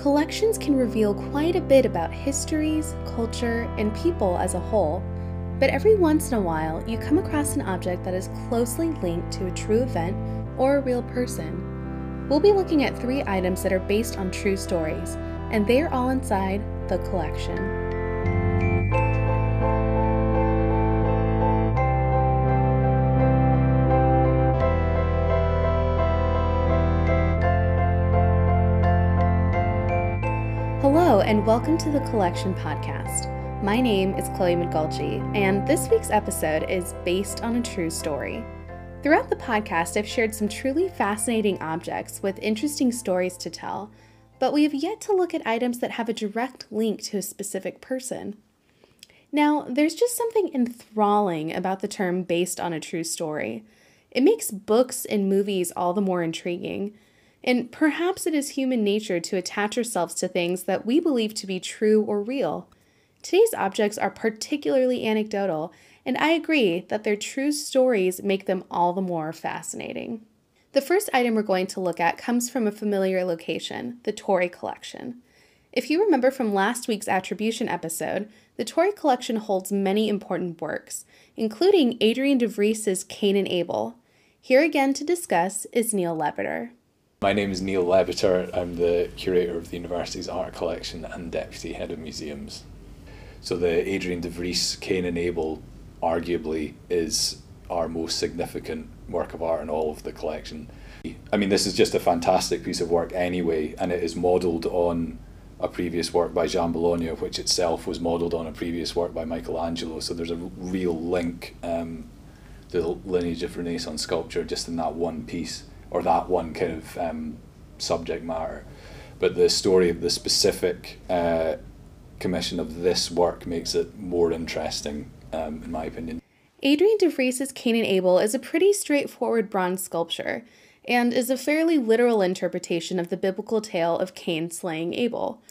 Collections can reveal quite a bit about histories, culture, and people as a whole, but every once in a while you come across an object that is closely linked to a true event or a real person. We'll be looking at three items that are based on true stories, and they are all inside the collection. And welcome to the Collection Podcast. My name is Chloe McGulchy, and this week's episode is based on a true story. Throughout the podcast, I've shared some truly fascinating objects with interesting stories to tell, but we have yet to look at items that have a direct link to a specific person. Now, there's just something enthralling about the term based on a true story. It makes books and movies all the more intriguing. And perhaps it is human nature to attach ourselves to things that we believe to be true or real. Today's objects are particularly anecdotal, and I agree that their true stories make them all the more fascinating. The first item we're going to look at comes from a familiar location, the Torrie Collection. If you remember from last week's attribution episode, the Torrie Collection holds many important works, including Adrien de Vries' Cain and Abel. Here again to discuss is Neil Lebeter. My name is Neil Lebeter. I'm the curator of the university's art collection and deputy head of museums. So the Adrien de Vries Cain and Abel arguably is our most significant work of art in all of the collection. I mean, this is just a fantastic piece of work anyway, and it is modelled on a previous work by Giambologna, which itself was modelled on a previous work by Michelangelo. So there's a real link um, to the lineage of Renaissance sculpture just in that one piece or that one kind of um, subject matter. But the story of the specific uh, commission of this work makes it more interesting, um, in my opinion. Adrien de Vries' Cain and Abel is a pretty straightforward bronze sculpture and is a fairly literal interpretation of the biblical tale of Cain slaying Abel.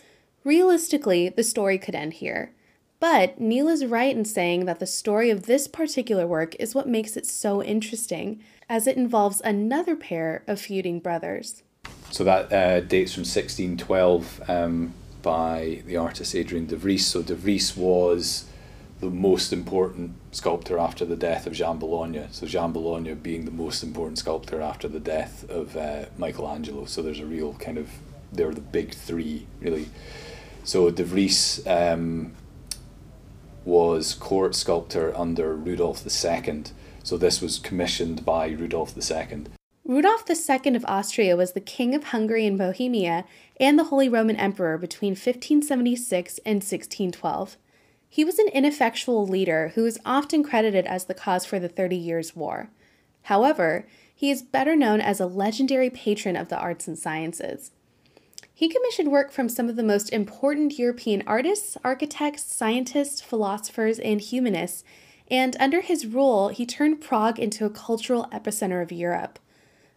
Realistically, the story could end here. But Neil is right in saying that the story of this particular work is what makes it so interesting, as it involves another pair of feuding brothers. So that uh, dates from 1612 um, by the artist Adrien de Vries. So de Vries was the most important sculptor after the death of Giambologna. So Giambologna being the most important sculptor after the death of uh, Michelangelo. So there's a real kind of they're the big three really. So de Vries um, was court sculptor under Rudolf II. So this was commissioned by Rudolf II. Rudolf II of Austria was the king of Hungary and Bohemia and the Holy Roman Emperor between 1576 and 1612. He was an ineffectual leader who is often credited as the cause for the Thirty Years' War. However, he is better known as a legendary patron of the arts and sciences. He commissioned work from some of the most important European artists, architects, scientists, philosophers, and humanists, and under his rule, he turned Prague into a cultural epicenter of Europe.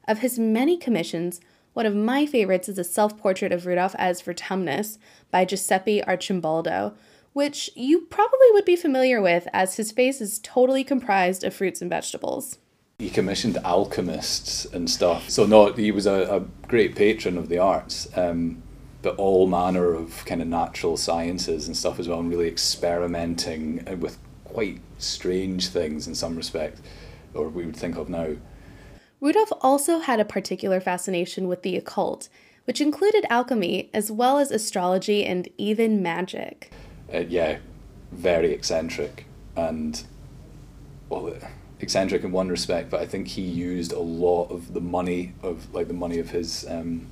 Of his many commissions, one of my favorites is a self portrait of Rudolf as Vertumnus by Giuseppe Arcimboldo, which you probably would be familiar with as his face is totally comprised of fruits and vegetables he commissioned alchemists and stuff. So not he was a, a great patron of the arts, um, but all manner of kind of natural sciences and stuff as well, and really experimenting with quite strange things in some respect, or we would think of now. Rudolf also had a particular fascination with the occult, which included alchemy as well as astrology and even magic. Uh, yeah, very eccentric and well eccentric in one respect, but I think he used a lot of the money of like the money of his um,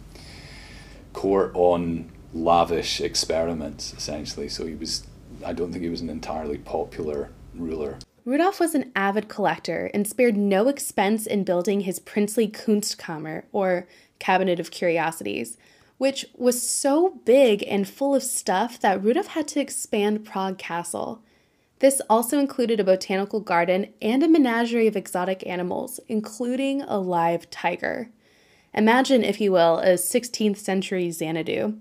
court on lavish experiments, essentially. So he was, I don't think he was an entirely popular ruler. Rudolf was an avid collector and spared no expense in building his princely Kunstkammer, or Cabinet of Curiosities, which was so big and full of stuff that Rudolf had to expand Prague Castle. This also included a botanical garden and a menagerie of exotic animals, including a live tiger. Imagine, if you will, a 16th century Xanadu.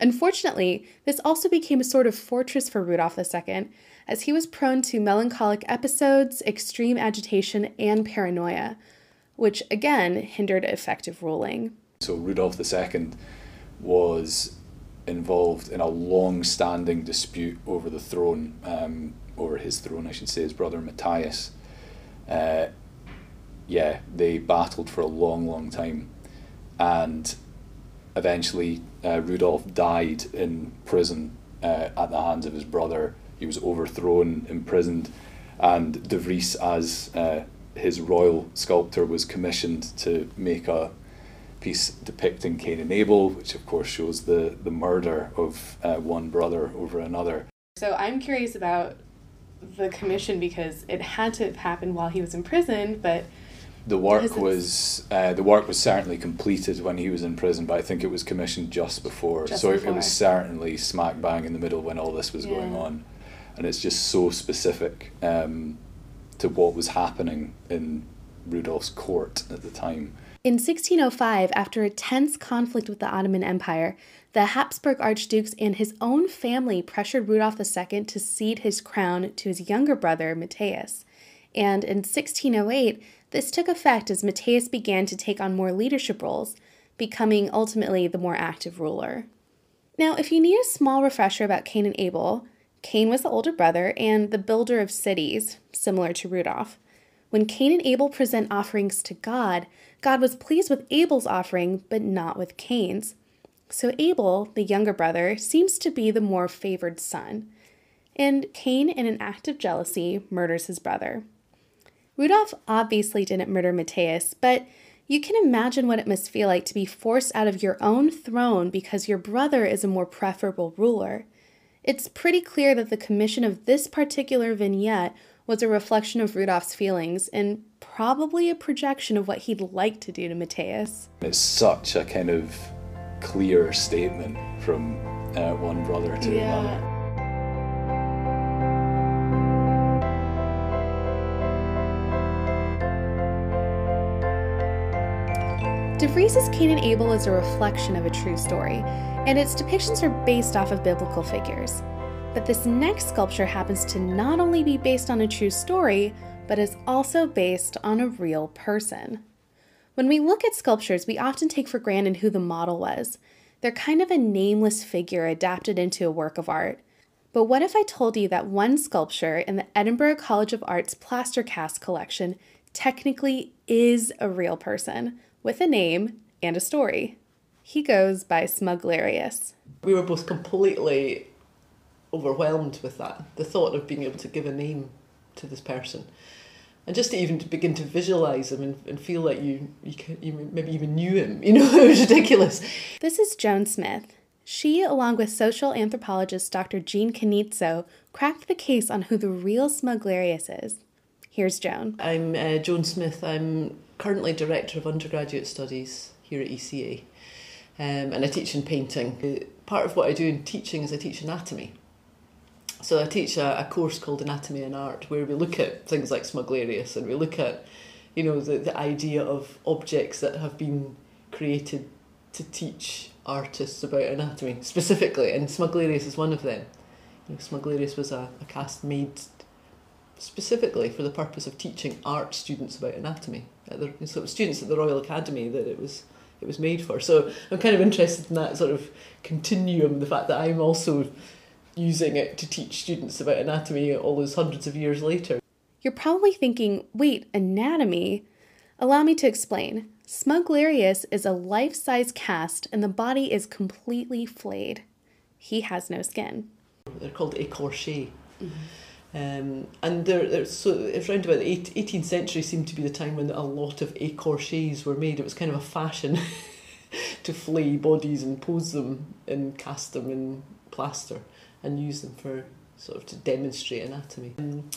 Unfortunately, this also became a sort of fortress for Rudolf II, as he was prone to melancholic episodes, extreme agitation, and paranoia, which again hindered effective ruling. So, Rudolf II was involved in a long-standing dispute over the throne, um, over his throne, I should say, his brother Matthias. Uh, yeah, they battled for a long, long time, and eventually uh, Rudolf died in prison uh, at the hands of his brother. He was overthrown, imprisoned, and De Vries, as uh, his royal sculptor, was commissioned to make a piece depicting Cain and Abel, which of course shows the, the murder of uh, one brother over another. So I'm curious about the commission because it had to have happened while he was in prison, but the work was uh, the work was certainly completed when he was in prison, but I think it was commissioned just before. Just so before. It, was certainly smack bang in the middle when all this was going on, and it's just so specific um, to what was happening in Rudolph's court at the time. In 1605, after a tense conflict with the Ottoman Empire, the Habsburg archdukes and his own family pressured Rudolf II to cede his crown to his younger brother, Matthias. And in 1608, this took effect as Matthias began to take on more leadership roles, becoming ultimately the more active ruler. Now, if you need a small refresher about Cain and Abel, Cain was the older brother and the builder of cities, similar to Rudolph. When Cain and Abel present offerings to God, God was pleased with Abel's offering, but not with Cain's. So Abel, the younger brother, seems to be the more favored son. And Cain, in an act of jealousy, murders his brother. Rudolph obviously didn't murder Matthias, but you can imagine what it must feel like to be forced out of your own throne because your brother is a more preferable ruler. It's pretty clear that the commission of this particular vignette was a reflection of Rudolph's feelings and probably a projection of what he'd like to do to Matthias. It's such a kind of clear statement from uh, one brother to another. De Vries's Cain and Abel is a reflection of a true story, and its depictions are based off of biblical figures. But this next sculpture happens to not only be based on a true story, but is also based on a real person. When we look at sculptures, we often take for granted who the model was. They're kind of a nameless figure adapted into a work of art. But what if I told you that one sculpture in the Edinburgh College of Art's plaster cast collection technically is a real person with a name and a story? He goes by Smugglerius. We were both completely overwhelmed with that. The thought of being able to give a name to this person. And just to even to begin to visualize him and, and feel like you, you, ca- you maybe even knew him, you know, it was ridiculous. This is Joan Smith. She, along with social anthropologist Dr. Jean Cannizzo, cracked the case on who the real Smugglerius is. Here's Joan. I'm uh, Joan Smith. I'm currently Director of Undergraduate Studies here at ECA. Um, and I teach in painting. Uh, Part of what I do in teaching is I teach anatomy. So I teach a, a course called Anatomy and Art where we look at things like Smugglerius and we look at, you know, the, the idea of objects that have been created to teach artists about anatomy specifically, and Smugglerius is one of them. You know, was a, a cast made specifically for the purpose of teaching art students about anatomy. At the, so students at the Royal Academy that it was it was made for. So I'm kind of interested in that sort of continuum, the fact that I'm also using it to teach students about anatomy all those hundreds of years later. You're probably thinking, wait, anatomy? Allow me to explain. Smugglerius is a life size cast and the body is completely flayed. He has no skin. They're called écorchés. Um, and they're, they're, so it's around about the 18th century seemed to be the time when a lot of écorchés were made. It was kind of a fashion to flay bodies and pose them and cast them in plaster and use them for sort of to demonstrate anatomy. Um,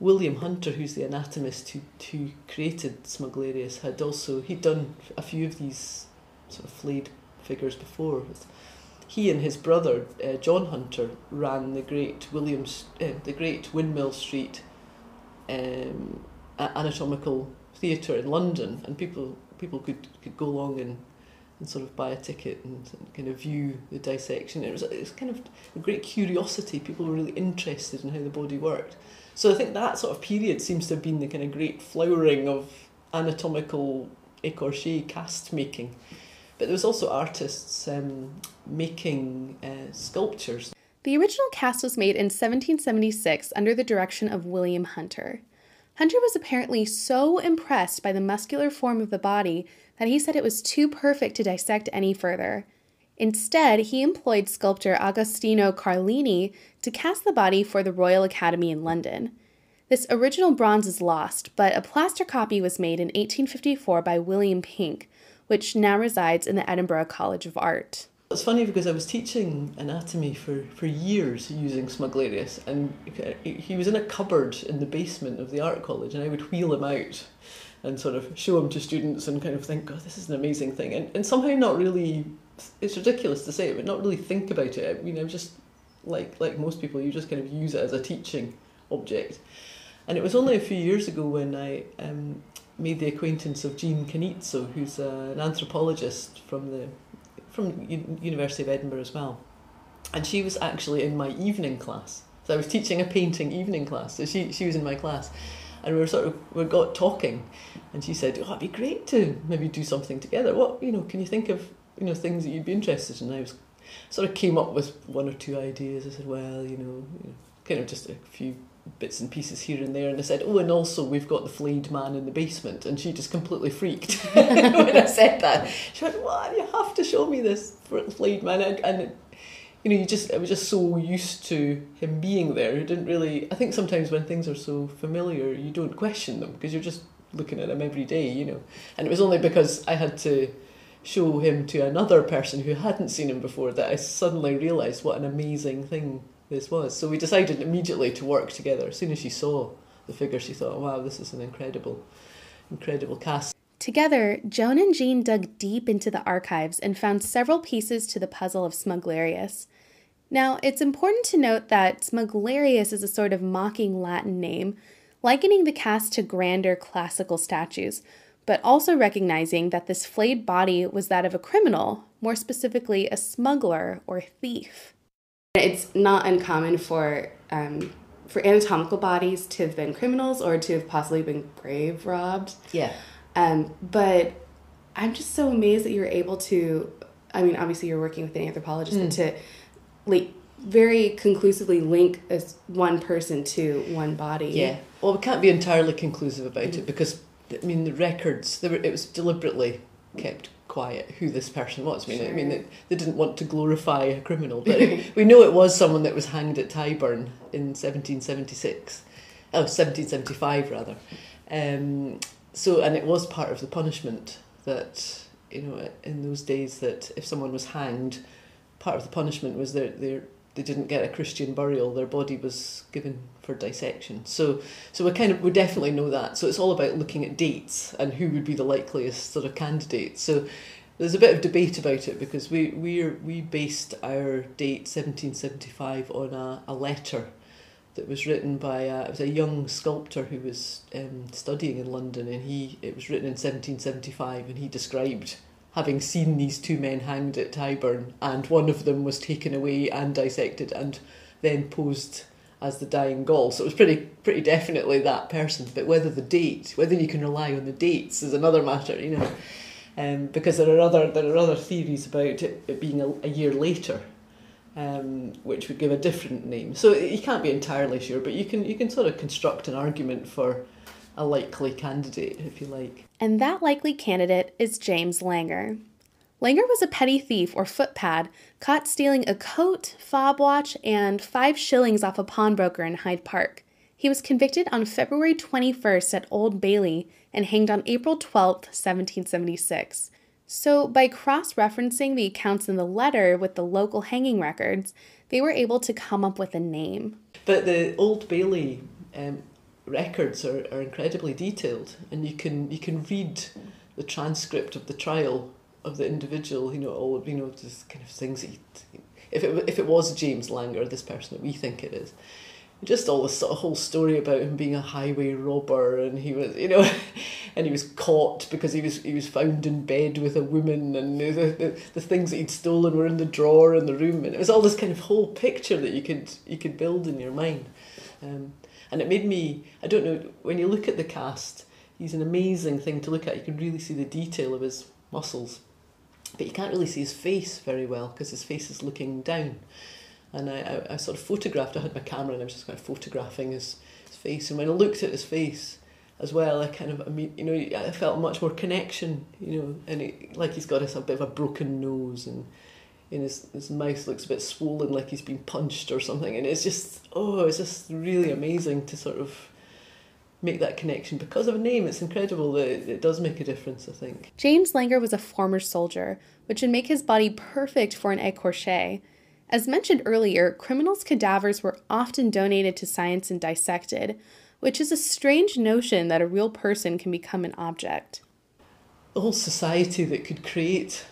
William Hunter, who's the anatomist who, who created Smugglerius, had also he'd done a few of these sort of flayed figures before. He and his brother uh, John Hunter ran the great Williams, uh, the great Windmill Street um, anatomical theatre in London, and people people could, could go along and, and sort of buy a ticket and, and kind of view the dissection. It was it was kind of a great curiosity. People were really interested in how the body worked. So I think that sort of period seems to have been the kind of great flowering of anatomical écorché cast making. But there was also artists um, making uh, sculptures. The original cast was made in 1776 under the direction of William Hunter. Hunter was apparently so impressed by the muscular form of the body that he said it was too perfect to dissect any further. Instead, he employed sculptor Agostino Carlini to cast the body for the Royal Academy in London. This original bronze is lost, but a plaster copy was made in 1854 by William Pink, which now resides in the Edinburgh College of Art. It's funny because I was teaching anatomy for, for years using Smugglerius, and he was in a cupboard in the basement of the art college, and I would wheel him out and sort of show them to students and kind of think, oh, this is an amazing thing, and, and somehow not really, it's ridiculous to say it, but not really think about it. Mean, I'm just like like most people, you just kind of use it as a teaching object. And it was only a few years ago when I um, made the acquaintance of Jean Cannizzo, who's uh, an anthropologist from the from U- University of Edinburgh as well, and she was actually in my evening class. So I was teaching a painting evening class, so she she was in my class, and we were sort of we got talking, and she said, "Oh, it'd be great to maybe do something together. What you know? Can you think of you know things that you'd be interested in?" I was sort of came up with one or two ideas. I said, "Well, you know, you know kind of just a few bits and pieces here and there and I said oh and also we've got the flayed man in the basement and she just completely freaked when I said that she went what you have to show me this flayed man and, and you know you just I was just so used to him being there you didn't really I think sometimes when things are so familiar you don't question them because you're just looking at him every day you know and it was only because I had to show him to another person who hadn't seen him before that I suddenly realised what an amazing thing this was. So we decided immediately to work together. As soon as she saw the figure, she thought, wow, this is an incredible, incredible cast. Together, Joan and Jean dug deep into the archives and found several pieces to the puzzle of Smugglerius. Now, it's important to note that Smugglerius is a sort of mocking Latin name, likening the cast to grander classical statues, but also recognizing that this flayed body was that of a criminal, more specifically, a smuggler or thief. It's not uncommon for um, for anatomical bodies to have been criminals or to have possibly been grave robbed. Yeah. Um, but I'm just so amazed that you're able to. I mean, obviously you're working with an anthropologist, mm. but to like very conclusively link as one person to one body. Yeah. Well, we can't be entirely conclusive about mm-hmm. it because I mean the records. They were, it was deliberately kept quiet who this person was. I mean, sure. I mean, they, they didn't want to glorify a criminal, but we know it was someone that was hanged at Tyburn in 1776, oh, 1775 rather. Um, so, and it was part of the punishment that, you know, in those days that if someone was hanged, part of the punishment was their, their they didn't get a Christian burial, their body was given for dissection. So so we kind of we definitely know that. So it's all about looking at dates and who would be the likeliest sort of candidate. So there's a bit of debate about it because we we we based our date 1775 on a, a letter that was written by a, it was a young sculptor who was um, studying in London and he it was written in 1775 and he described having seen these two men hanged at Tyburn, and one of them was taken away and dissected and then posed as the dying Gaul. So it was pretty pretty definitely that person. But whether the date, whether you can rely on the dates, is another matter. You know, um, because there are other there are other theories about it, it being a, a year later. Um, which would give a different name. So you can't be entirely sure, but you can you can sort of construct an argument for a likely candidate, if you like. And that likely candidate is James Langer. Langer was a petty thief or footpad caught stealing a coat, fob watch, and five shillings off a pawnbroker in Hyde Park. He was convicted on February 21st at Old Bailey and hanged on April 12, 1776. So, by cross referencing the accounts in the letter with the local hanging records, they were able to come up with a name. But the Old Bailey um, records are, are incredibly detailed and you can you can read the transcript of the trial of the individual you know all you know just kind of things he, if it if it was James Langer this person that we think it is just all this sort of whole story about him being a highway robber and he was you know and he was caught because he was he was found in bed with a woman and the, the, the things that he'd stolen were in the drawer in the room and it was all this kind of whole picture that you could you could build in your mind. Um, and it made me, I don't know, when you look at the cast, he's an amazing thing to look at. You can really see the detail of his muscles. but you can't really see his face very well because his face is looking down. And I, I, I, sort of photographed, I had my camera and I was just kind of photographing his, his face. And when I looked at his face as well, I kind of, I mean, you know, I felt much more connection, you know, and it, like he's got a, a bit of a broken nose and in his, his mouth looks a bit swollen like he's been punched or something. And it's just, oh, it's just really amazing to sort of make that connection because of a name. It's incredible that it does make a difference, I think. James Langer was a former soldier, which would make his body perfect for an écorché. As mentioned earlier, criminals' cadavers were often donated to science and dissected, which is a strange notion that a real person can become an object. The whole society that could create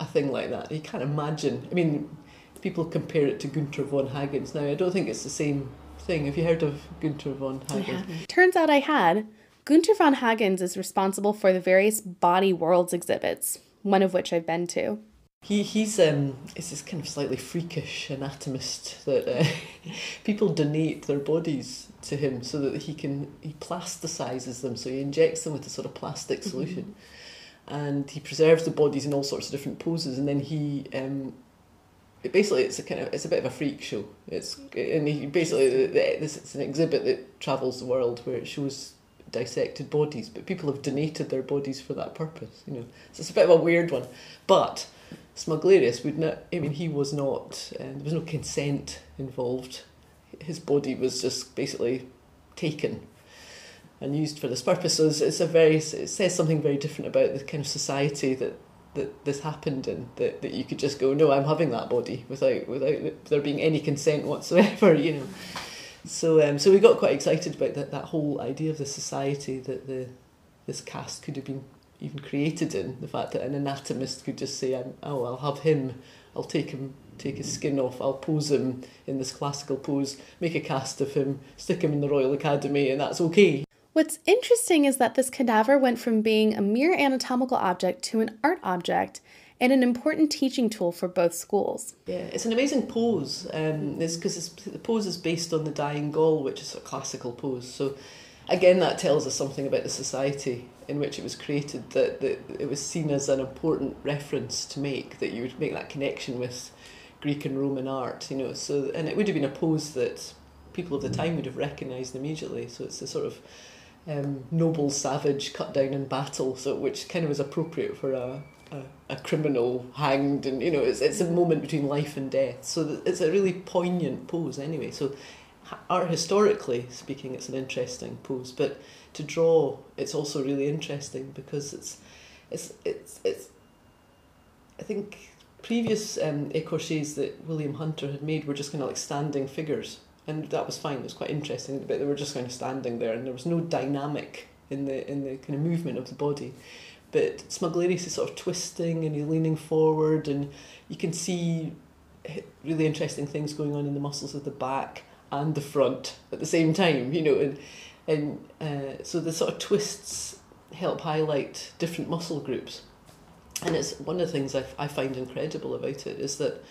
a thing like that, you can't imagine. I mean, people compare it to Gunther von Hagens. Now, I don't think it's the same thing. Have you heard of Gunther von Hagens? Turns out I had. Gunther von Hagens is responsible for the various body worlds exhibits, one of which I've been to. He he's um is this kind of slightly freakish anatomist that uh, people donate their bodies to him so that he can he plasticizes them so he injects them with a sort of plastic mm-hmm. solution mm-hmm. And he preserves the bodies in all sorts of different poses and then he um it basically it's a kind of it's a bit of a freak show. It's and he basically this it's an exhibit that travels the world where it shows dissected bodies, but people have donated their bodies for that purpose. You know, so it's a bit of a weird one. But Smugglerius would not. I mean, he was not. Uh, there was no consent involved. His body was just basically taken and used for this purpose. So it's, a very. It says something very different about the kind of society that that this happened in that, that you could just go no i'm having that body without without there being any consent whatsoever you know so um, so we got quite excited about that, that whole idea of the society that the this cast could have been even created in the fact that an anatomist could just say oh I'll have him I'll take him take his skin off I'll pose him in this classical pose make a cast of him stick him in the Royal Academy and that's okay What's interesting is that this cadaver went from being a mere anatomical object to an art object and an important teaching tool for both schools. Yeah, it's an amazing pose. Um, because the pose is based on the dying Gaul, which is a classical pose. So, again, that tells us something about the society in which it was created. That, that it was seen as an important reference to make. That you would make that connection with Greek and Roman art. You know, so and it would have been a pose that people of the time would have recognised immediately. So it's a sort of um, noble savage cut down in battle, so which kind of is appropriate for a, a, a, criminal hanged, and you know it's it's a moment between life and death. So it's a really poignant pose anyway. So art historically speaking, it's an interesting pose, but to draw, it's also really interesting because it's it's it's it's. I think previous um, écorchés that William Hunter had made were just kind of like standing figures and that was fine. It was quite interesting. But they were just kind of standing there, and there was no dynamic in the in the kind of movement of the body. But Smugglerius is sort of twisting and he's leaning forward, and you can see really interesting things going on in the muscles of the back and the front at the same time. You know, and and uh, so the sort of twists help highlight different muscle groups. And it's one of the things I, I find incredible about it is that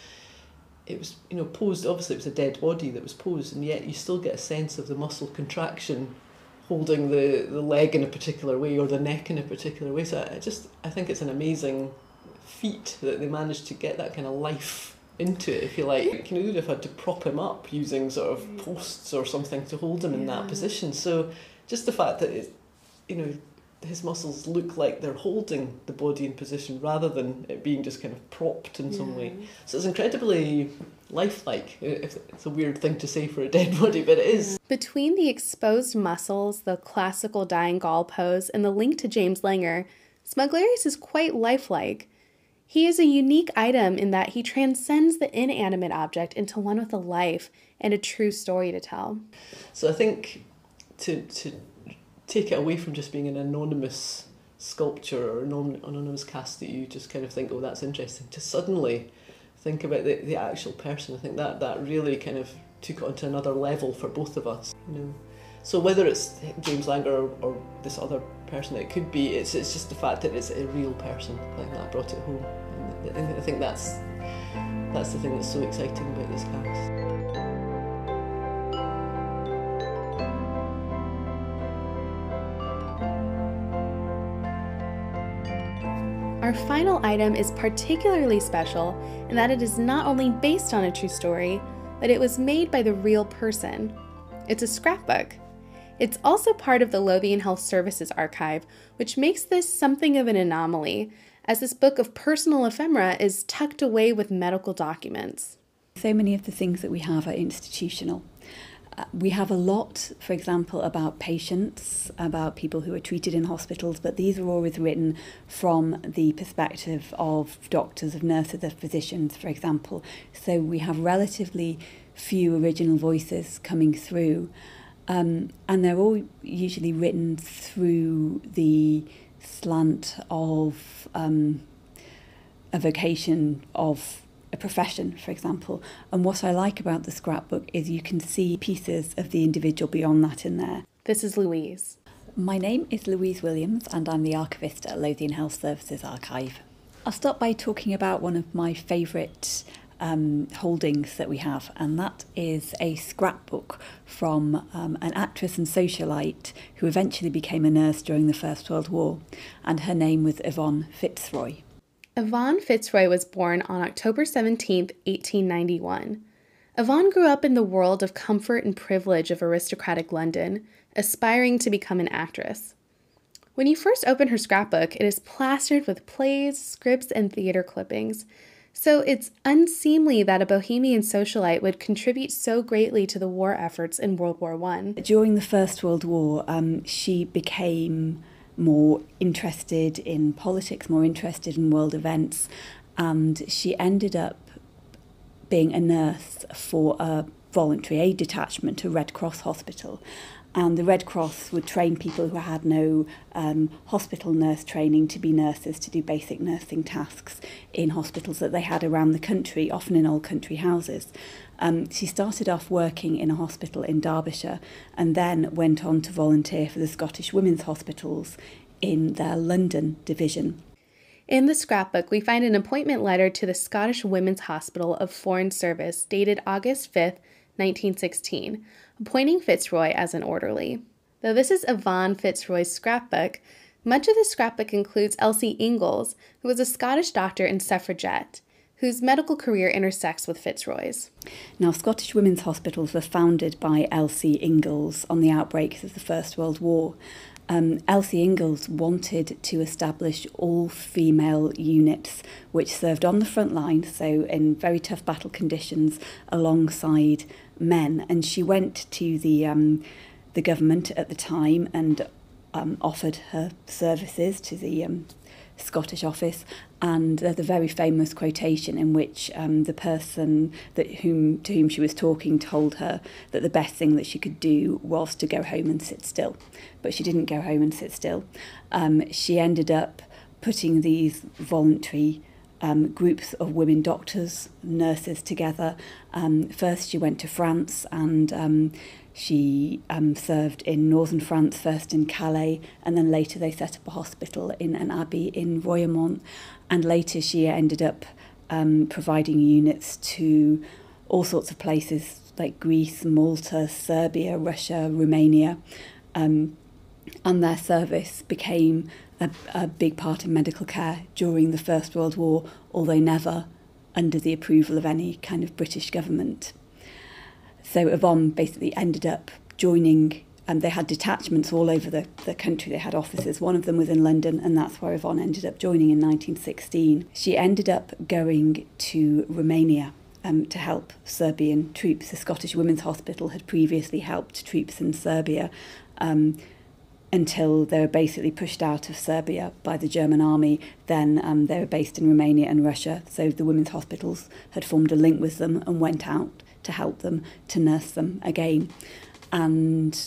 it was you know posed obviously it was a dead body that was posed and yet you still get a sense of the muscle contraction holding the, the leg in a particular way or the neck in a particular way. So I just I think it's an amazing feat that they managed to get that kind of life into it if you like. You know you'd have had to prop him up using sort of posts or something to hold him in that position. So just the fact that it you know his muscles look like they're holding the body in position rather than it being just kind of propped in yeah. some way. So it's incredibly lifelike. It's a weird thing to say for a dead body, but it is. Between the exposed muscles, the classical dying Gaul pose, and the link to James Langer, Smugglerius is quite lifelike. He is a unique item in that he transcends the inanimate object into one with a life and a true story to tell. So I think to to take it away from just being an anonymous sculpture or an anonymous cast that you just kind of think, oh, that's interesting, to suddenly think about the, the actual person. I think that, that really kind of took it onto another level for both of us. You know? So whether it's James Langer or, or this other person it could be, it's, it's just the fact that it's a real person. Like that brought it home. And I think that's, that's the thing that's so exciting about this cast. Final item is particularly special in that it is not only based on a true story, but it was made by the real person. It's a scrapbook. It's also part of the Lothian Health Services archive, which makes this something of an anomaly, as this book of personal ephemera is tucked away with medical documents. So many of the things that we have are institutional. Uh, we have a lot, for example, about patients, about people who are treated in hospitals, but these are always written from the perspective of doctors, of nurses, of physicians, for example. So we have relatively few original voices coming through, um, and they're all usually written through the slant of um, a vocation of a profession, for example. And what I like about the scrapbook is you can see pieces of the individual beyond that in there. This is Louise. My name is Louise Williams, and I'm the archivist at Lothian Health Services Archive. I'll start by talking about one of my favourite um, holdings that we have, and that is a scrapbook from um, an actress and socialite who eventually became a nurse during the First World War, and her name was Yvonne Fitzroy. Yvonne Fitzroy was born on October 17, 1891. Yvonne grew up in the world of comfort and privilege of aristocratic London, aspiring to become an actress. When you first open her scrapbook, it is plastered with plays, scripts, and theater clippings, so it's unseemly that a bohemian socialite would contribute so greatly to the war efforts in World War I. During the First World War, um, she became more interested in politics, more interested in world events, and she ended up being a nurse for a voluntary aid detachment, a Red Cross hospital. And the Red Cross would train people who had no um, hospital nurse training to be nurses, to do basic nursing tasks in hospitals that they had around the country, often in old country houses. Um, she started off working in a hospital in Derbyshire and then went on to volunteer for the Scottish Women's Hospitals in their London division. In the scrapbook, we find an appointment letter to the Scottish Women's Hospital of Foreign Service dated August 5th, 1916 appointing Fitzroy as an orderly. Though this is Yvonne Fitzroy's scrapbook, much of the scrapbook includes Elsie Inglis, who was a Scottish doctor and suffragette, whose medical career intersects with Fitzroy's. Now, Scottish women's hospitals were founded by Elsie Inglis on the outbreaks of the First World War. Um, Elsie Inglis wanted to establish all female units which served on the front line, so in very tough battle conditions, alongside men, and she went to the um, the government at the time and um, offered her services to the um, Scottish office, and there's a very famous quotation in which um, the person that whom to whom she was talking told her that the best thing that she could do was to go home and sit still, but she didn't go home and sit still. Um, she ended up putting these voluntary um, groups of women doctors, nurses together. Um, first, she went to France and um, She um, served in northern France, first in Calais, and then later they set up a hospital in an abbey in Royaumont. And later she ended up um, providing units to all sorts of places like Greece, Malta, Serbia, Russia, Romania. Um, and their service became a, a big part of medical care during the First World War, although never under the approval of any kind of British government. So Yvonne basically ended up joining, and they had detachments all over the, the country. They had offices. One of them was in London, and that's where Yvonne ended up joining in 1916. She ended up going to Romania um, to help Serbian troops. The Scottish Women's Hospital had previously helped troops in Serbia. Um, until they were basically pushed out of Serbia by the German army. Then um, they were based in Romania and Russia, so the women's hospitals had formed a link with them and went out to help them to nurse them again. And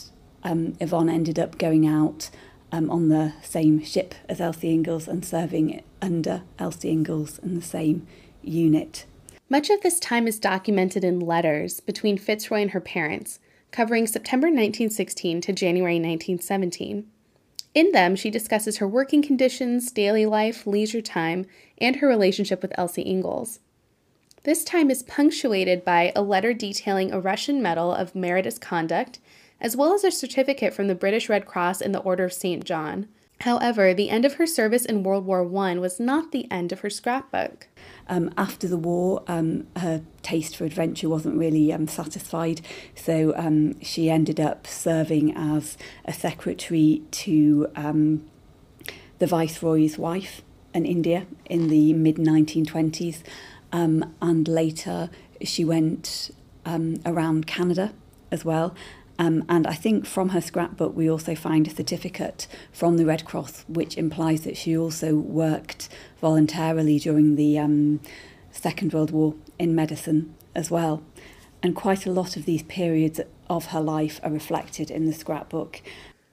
um, Yvonne ended up going out um, on the same ship as Elsie Inglis and serving under Elsie Inglis in the same unit. Much of this time is documented in letters between Fitzroy and her parents, covering September 1916 to January 1917. In them, she discusses her working conditions, daily life, leisure time, and her relationship with Elsie Inglis. This time is punctuated by a letter detailing a Russian Medal of Meritorious Conduct, as well as a certificate from the British Red Cross and the Order of St. John. However, the end of her service in World War I was not the end of her scrapbook. Um, after the war, um, her taste for adventure wasn't really um, satisfied, so um, she ended up serving as a secretary to um, the Viceroy's wife in India in the mid 1920s, um, and later she went around Canada as well. Um, and I think from her scrapbook, we also find a certificate from the Red Cross, which implies that she also worked voluntarily during the um, Second World War in medicine as well. And quite a lot of these periods of her life are reflected in the scrapbook.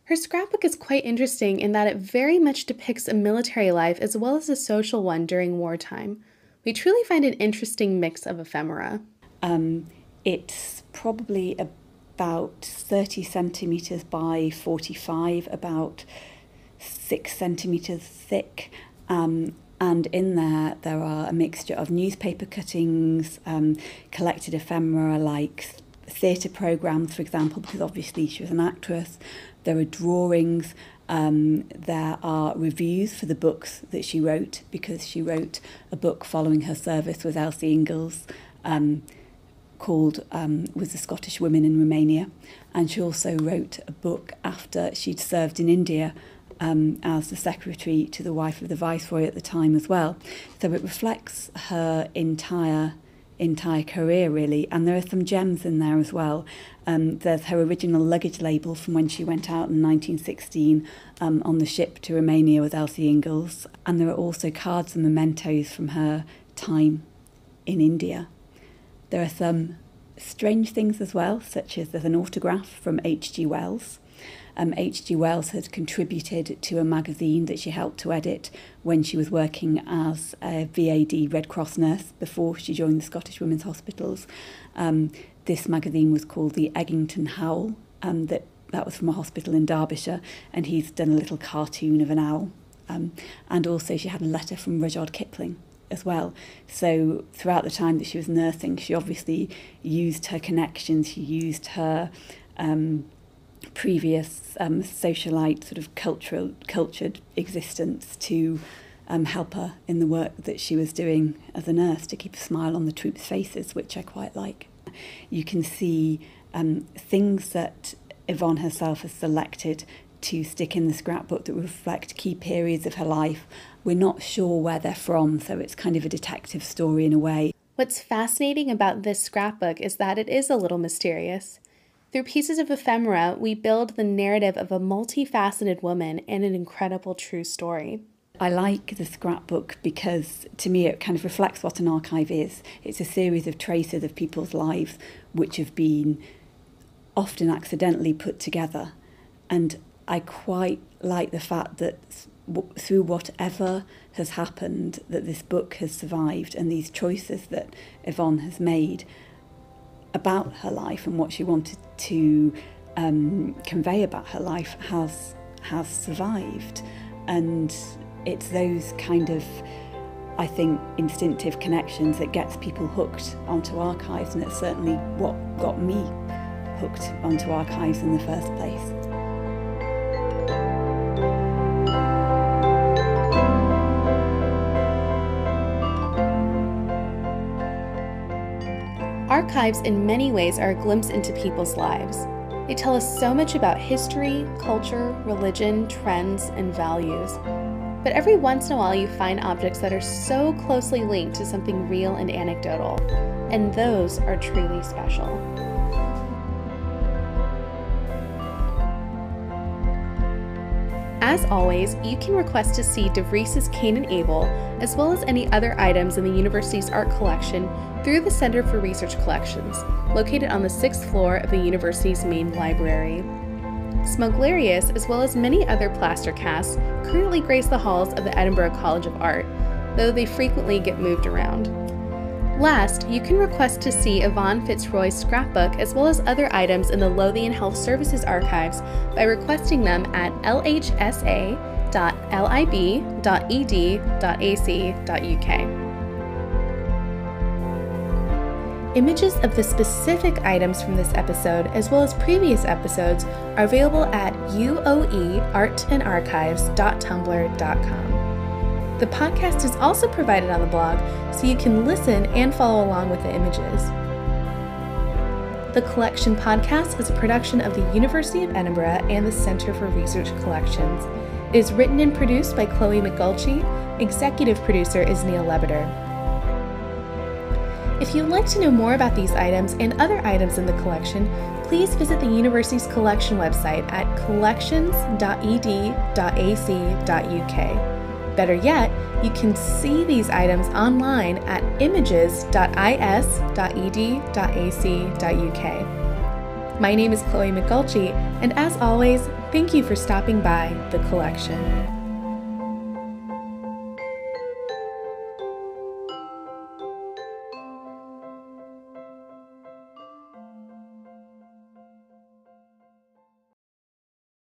Her scrapbook is quite interesting in that it very much depicts a military life as well as a social one during wartime. We truly find an interesting mix of ephemera. Um, it's probably about 30 centimetres by 45, about six centimetres thick. Um, and in there, there are a mixture of newspaper cuttings, um, collected ephemera like theatre programmes, for example, because obviously she was an actress. There are drawings. Um, there are reviews for the books that she wrote because she wrote a book following her service with Elsie Ingalls um, called um, With the Scottish Women in Romania. And she also wrote a book after she'd served in India um, as the secretary to the wife of the viceroy at the time as well. So it reflects her entire entire career really. And there are some gems in there as well. Um there's her original luggage label from when she went out in 1916 um on the ship to Romania with Elsie Ingalls. And there are also cards and mementos from her time in India. There are some strange things as well such as there's an autograph from H.G. Wells um, H.G. Wells had contributed to a magazine that she helped to edit when she was working as a VAD Red Cross nurse before she joined the Scottish Women's Hospitals. Um, this magazine was called the Eggington Howl, um, that, that was from a hospital in Derbyshire, and he's done a little cartoon of an owl. Um, and also she had a letter from Rudyard Kipling as well. So throughout the time that she was nursing, she obviously used her connections, she used her um, previous um, socialite sort of cultural cultured existence to um, help her in the work that she was doing as a nurse to keep a smile on the troops' faces, which I quite like. You can see um, things that Yvonne herself has selected to stick in the scrapbook that reflect key periods of her life we're not sure where they're from, so it's kind of a detective story in a way. What's fascinating about this scrapbook is that it is a little mysterious. Through pieces of ephemera, we build the narrative of a multifaceted woman and an incredible true story. I like the scrapbook because to me it kind of reflects what an archive is. It's a series of traces of people's lives which have been often accidentally put together. And I quite like the fact that through whatever has happened that this book has survived and these choices that Yvonne has made about her life and what she wanted to um, convey about her life has has survived and it's those kind of I think instinctive connections that gets people hooked onto archives and it's certainly what got me hooked onto archives in the first place. Archives, in many ways, are a glimpse into people's lives. They tell us so much about history, culture, religion, trends, and values. But every once in a while, you find objects that are so closely linked to something real and anecdotal, and those are truly special. As always, you can request to see De Vries' Cain and Abel, as well as any other items in the university's art collection through the Center for Research Collections, located on the sixth floor of the university's main library. Smugglerius, as well as many other plaster casts, currently grace the halls of the Edinburgh College of Art, though they frequently get moved around. Last, you can request to see Yvonne Fitzroy's scrapbook as well as other items in the Lothian Health Services archives by requesting them at lhsa.lib.ed.ac.uk. Images of the specific items from this episode, as well as previous episodes, are available at uoeartsandarchives.tumblr.com. The podcast is also provided on the blog, so you can listen and follow along with the images. The Collection Podcast is a production of the University of Edinburgh and the Centre for Research Collections. It is written and produced by Chloe McGulchy. Executive producer is Neil Lebeter. If you'd like to know more about these items and other items in the collection, please visit the university's collection website at collections.ed.ac.uk. Better yet, you can see these items online at images.is.ed.ac.uk. My name is Chloe McGulchy, and as always, thank you for stopping by the collection.